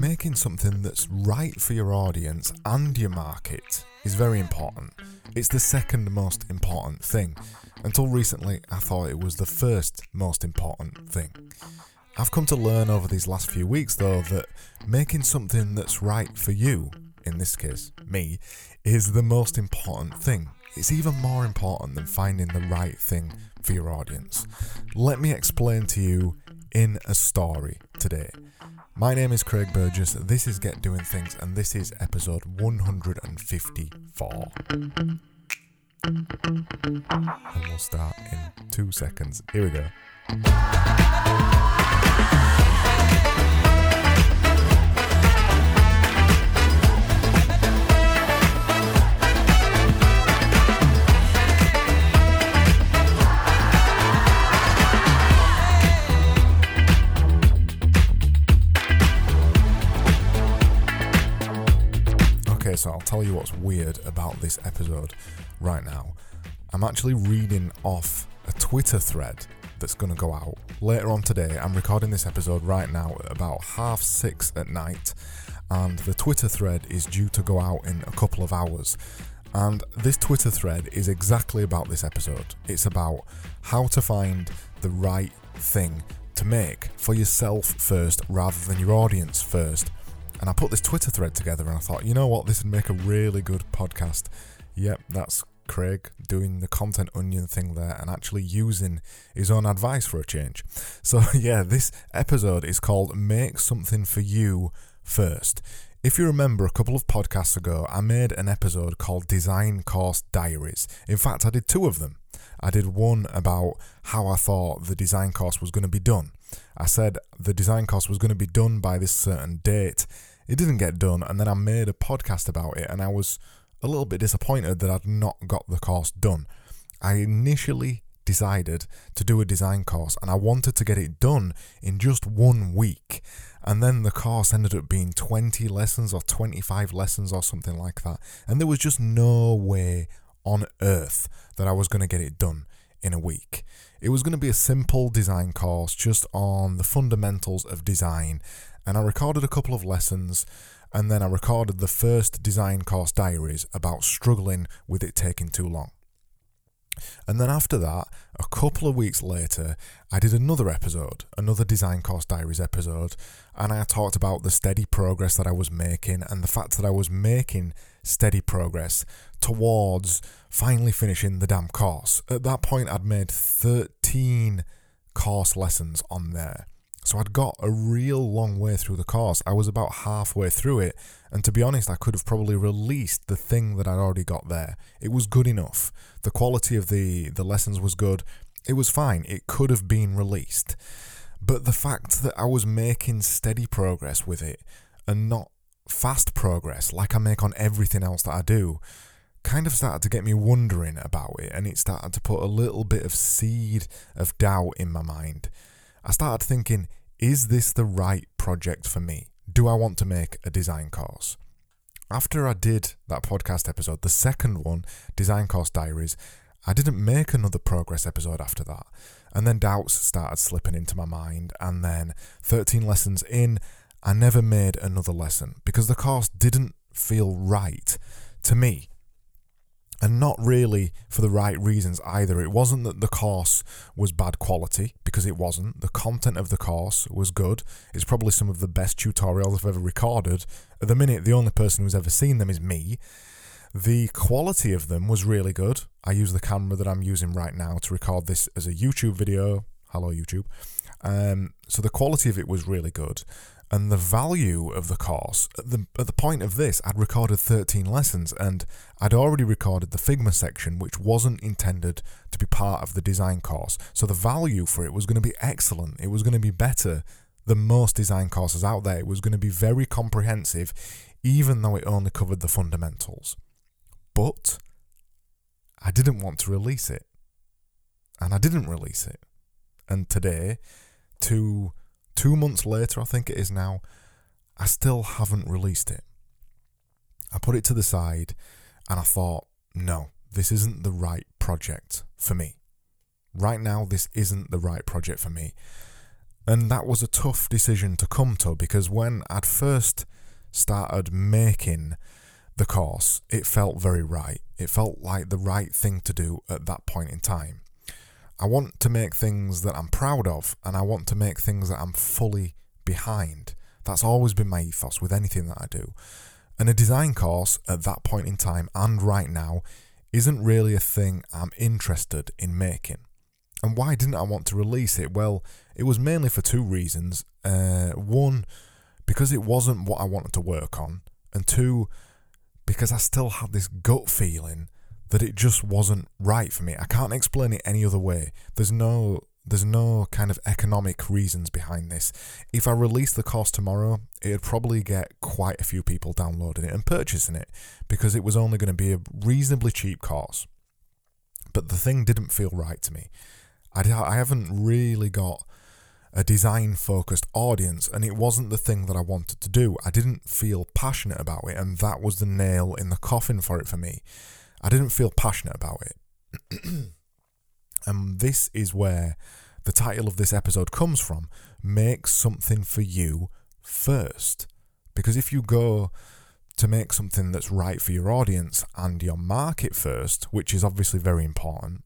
Making something that's right for your audience and your market is very important. It's the second most important thing. Until recently, I thought it was the first most important thing. I've come to learn over these last few weeks, though, that making something that's right for you, in this case, me, is the most important thing. It's even more important than finding the right thing for your audience. Let me explain to you in a story today. My name is Craig Burgess, this is Get Doing Things, and this is episode 154. And we'll start in two seconds. Here we go. So I'll tell you what's weird about this episode right now. I'm actually reading off a Twitter thread that's going to go out later on today. I'm recording this episode right now at about half six at night, and the Twitter thread is due to go out in a couple of hours. And this Twitter thread is exactly about this episode. It's about how to find the right thing to make for yourself first rather than your audience first. And I put this Twitter thread together and I thought, you know what, this would make a really good podcast. Yep, that's Craig doing the content onion thing there and actually using his own advice for a change. So, yeah, this episode is called Make Something for You First. If you remember a couple of podcasts ago, I made an episode called Design Course Diaries. In fact, I did two of them. I did one about how I thought the design course was going to be done. I said the design course was going to be done by this certain date. It didn't get done, and then I made a podcast about it, and I was a little bit disappointed that I'd not got the course done. I initially decided to do a design course, and I wanted to get it done in just one week. And then the course ended up being 20 lessons or 25 lessons or something like that. And there was just no way on earth that I was going to get it done in a week. It was going to be a simple design course just on the fundamentals of design. And I recorded a couple of lessons and then I recorded the first design course diaries about struggling with it taking too long. And then after that, a couple of weeks later, I did another episode, another Design Course Diaries episode, and I talked about the steady progress that I was making and the fact that I was making steady progress towards finally finishing the damn course. At that point, I'd made 13 course lessons on there. So I'd got a real long way through the course. I was about halfway through it, and to be honest, I could have probably released the thing that I'd already got there. It was good enough. The quality of the, the lessons was good. It was fine. It could have been released. But the fact that I was making steady progress with it and not fast progress like I make on everything else that I do kind of started to get me wondering about it, and it started to put a little bit of seed of doubt in my mind. I started thinking, is this the right project for me? Do I want to make a design course? After I did that podcast episode, the second one, Design Course Diaries, I didn't make another progress episode after that. And then doubts started slipping into my mind. And then 13 lessons in, I never made another lesson because the course didn't feel right to me and not really for the right reasons either. It wasn't that the course was bad quality, because it wasn't. The content of the course was good. It's probably some of the best tutorials I've ever recorded. At the minute, the only person who's ever seen them is me. The quality of them was really good. I use the camera that I'm using right now to record this as a YouTube video. Hello, YouTube. Um, so the quality of it was really good and the value of the course. At the, at the point of this, I'd recorded 13 lessons and I'd already recorded the Figma section, which wasn't intended to be part of the design course. So the value for it was going to be excellent. It was going to be better than most design courses out there. It was going to be very comprehensive, even though it only covered the fundamentals. But I didn't want to release it. And I didn't release it. And today, to two months later, I think it is now, I still haven't released it. I put it to the side and I thought, no, this isn't the right project for me. Right now, this isn't the right project for me. And that was a tough decision to come to because when I'd first started making the course, it felt very right. It felt like the right thing to do at that point in time. I want to make things that I'm proud of and I want to make things that I'm fully behind. That's always been my ethos with anything that I do. And a design course at that point in time and right now isn't really a thing I'm interested in making. And why didn't I want to release it? Well, it was mainly for two reasons. Uh, one, because it wasn't what I wanted to work on, and two, because I still had this gut feeling that it just wasn't right for me. I can't explain it any other way. There's no there's no kind of economic reasons behind this. If I release the course tomorrow, it'd probably get quite a few people downloading it and purchasing it because it was only going to be a reasonably cheap course. But the thing didn't feel right to me. I, I haven't really got a design focused audience and it wasn't the thing that I wanted to do. I didn't feel passionate about it and that was the nail in the coffin for it for me. I didn't feel passionate about it. and this is where the title of this episode comes from make something for you first. Because if you go to make something that's right for your audience and your market first, which is obviously very important,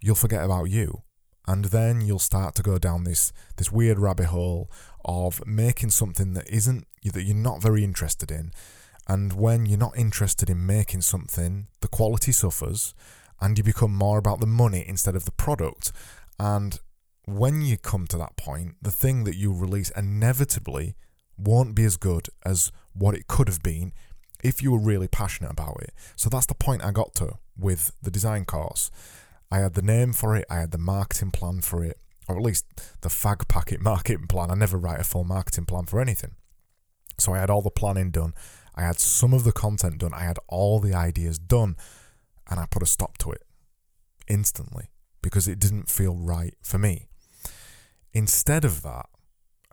you'll forget about you. And then you'll start to go down this this weird rabbit hole of making something that isn't that you're not very interested in. And when you're not interested in making something, the quality suffers and you become more about the money instead of the product. And when you come to that point, the thing that you release inevitably won't be as good as what it could have been if you were really passionate about it. So that's the point I got to with the design course. I had the name for it, I had the marketing plan for it, or at least the fag packet marketing plan. I never write a full marketing plan for anything. So I had all the planning done, I had some of the content done, I had all the ideas done, and I put a stop to it instantly because it didn't feel right for me. Instead of that,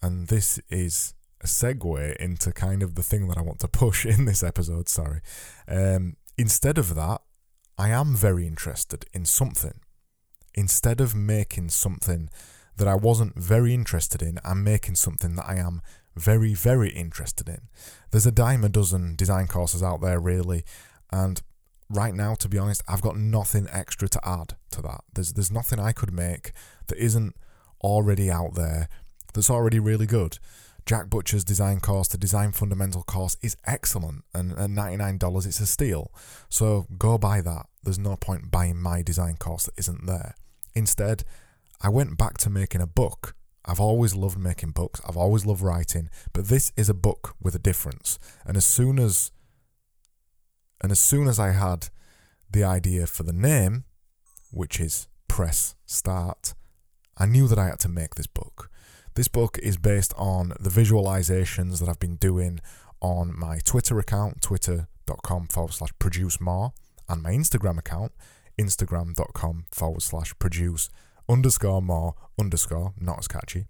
and this is a segue into kind of the thing that I want to push in this episode, sorry. Um, instead of that, I am very interested in something. Instead of making something that I wasn't very interested in, I'm making something that I am very, very interested in. There's a dime a dozen design courses out there, really, and right now, to be honest, I've got nothing extra to add to that. There's there's nothing I could make that isn't already out there that's already really good. Jack Butcher's design course, the design fundamental course, is excellent, and at $99 it's a steal. So go buy that. There's no point buying my design course that isn't there. Instead, I went back to making a book. I've always loved making books, I've always loved writing, but this is a book with a difference. And as soon as and as soon as I had the idea for the name, which is Press Start, I knew that I had to make this book. This book is based on the visualizations that I've been doing on my Twitter account, twitter.com forward slash produce more, and my Instagram account, instagram.com forward slash produce underscore more underscore, not as catchy.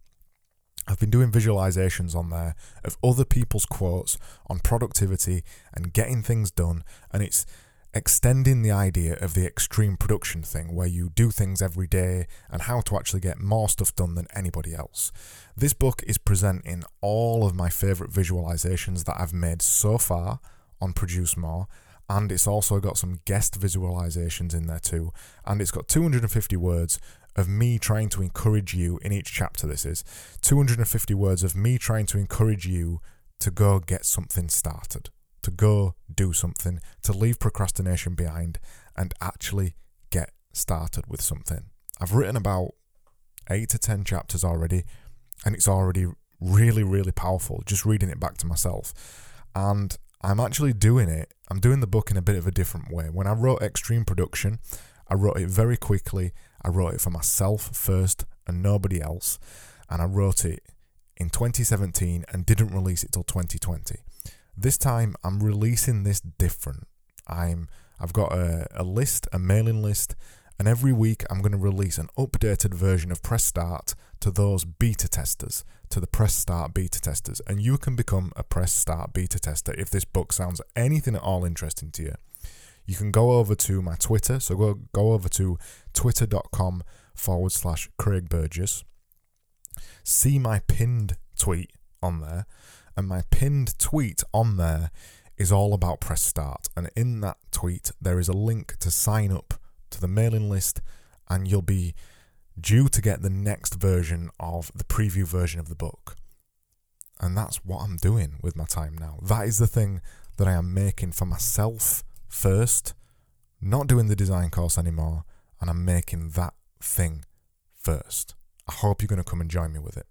I've been doing visualizations on there of other people's quotes on productivity and getting things done, and it's extending the idea of the extreme production thing where you do things every day and how to actually get more stuff done than anybody else. This book is presenting all of my favorite visualizations that I've made so far on Produce More. And it's also got some guest visualizations in there too. And it's got 250 words of me trying to encourage you in each chapter. This is 250 words of me trying to encourage you to go get something started to go do something, to leave procrastination behind, and actually get started with something. I've written about eight to ten chapters already, and it's already really, really powerful just reading it back to myself. And I'm actually doing it, I'm doing the book in a bit of a different way. When I wrote Extreme Production, I wrote it very quickly. I wrote it for myself first and nobody else. And I wrote it in 2017 and didn't release it till 2020. This time I'm releasing this different. I'm I've got a, a list, a mailing list, and every week I'm going to release an updated version of Press Start to those beta testers, to the Press Start beta testers. And you can become a Press Start beta tester if this book sounds anything at all interesting to you. You can go over to my Twitter. So go go over to twitter.com forward slash Craig Burgess. See my pinned tweet on there. And my pinned tweet on there is all about Press Start. And in that tweet, there is a link to sign up to the mailing list, and you'll be due to get the next version of the preview version of the book. And that's what I'm doing with my time now. That is the thing that I am making for myself first, not doing the design course anymore, and I'm making that thing first. I hope you're going to come and join me with it.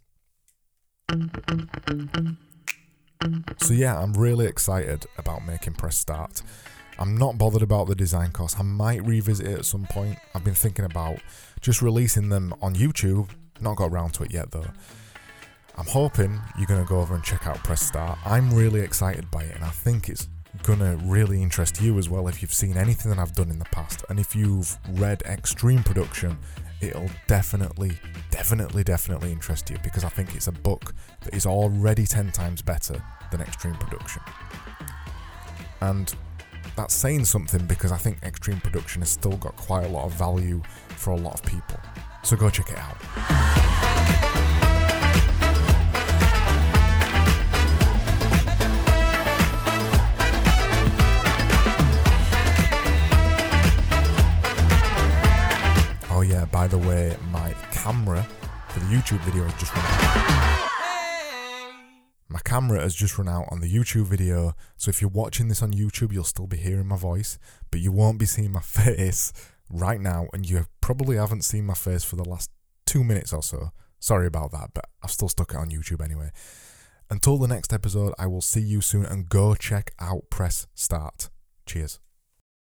So, yeah, I'm really excited about making Press Start. I'm not bothered about the design course. I might revisit it at some point. I've been thinking about just releasing them on YouTube. Not got around to it yet though. I'm hoping you're going to go over and check out Press Start. I'm really excited by it and I think it's to really interest you as well if you've seen anything that I've done in the past. And if you've read Extreme Production, it'll definitely, definitely, definitely interest you because I think it's a book that is already 10 times better than Extreme Production. And that's saying something because I think Extreme Production has still got quite a lot of value for a lot of people. So go check it out. Yeah, by the way, my camera for the YouTube video has just run out. My camera has just run out on the YouTube video, so if you're watching this on YouTube, you'll still be hearing my voice, but you won't be seeing my face right now, and you probably haven't seen my face for the last two minutes or so. Sorry about that, but I've still stuck it on YouTube anyway. Until the next episode, I will see you soon and go check out Press Start. Cheers.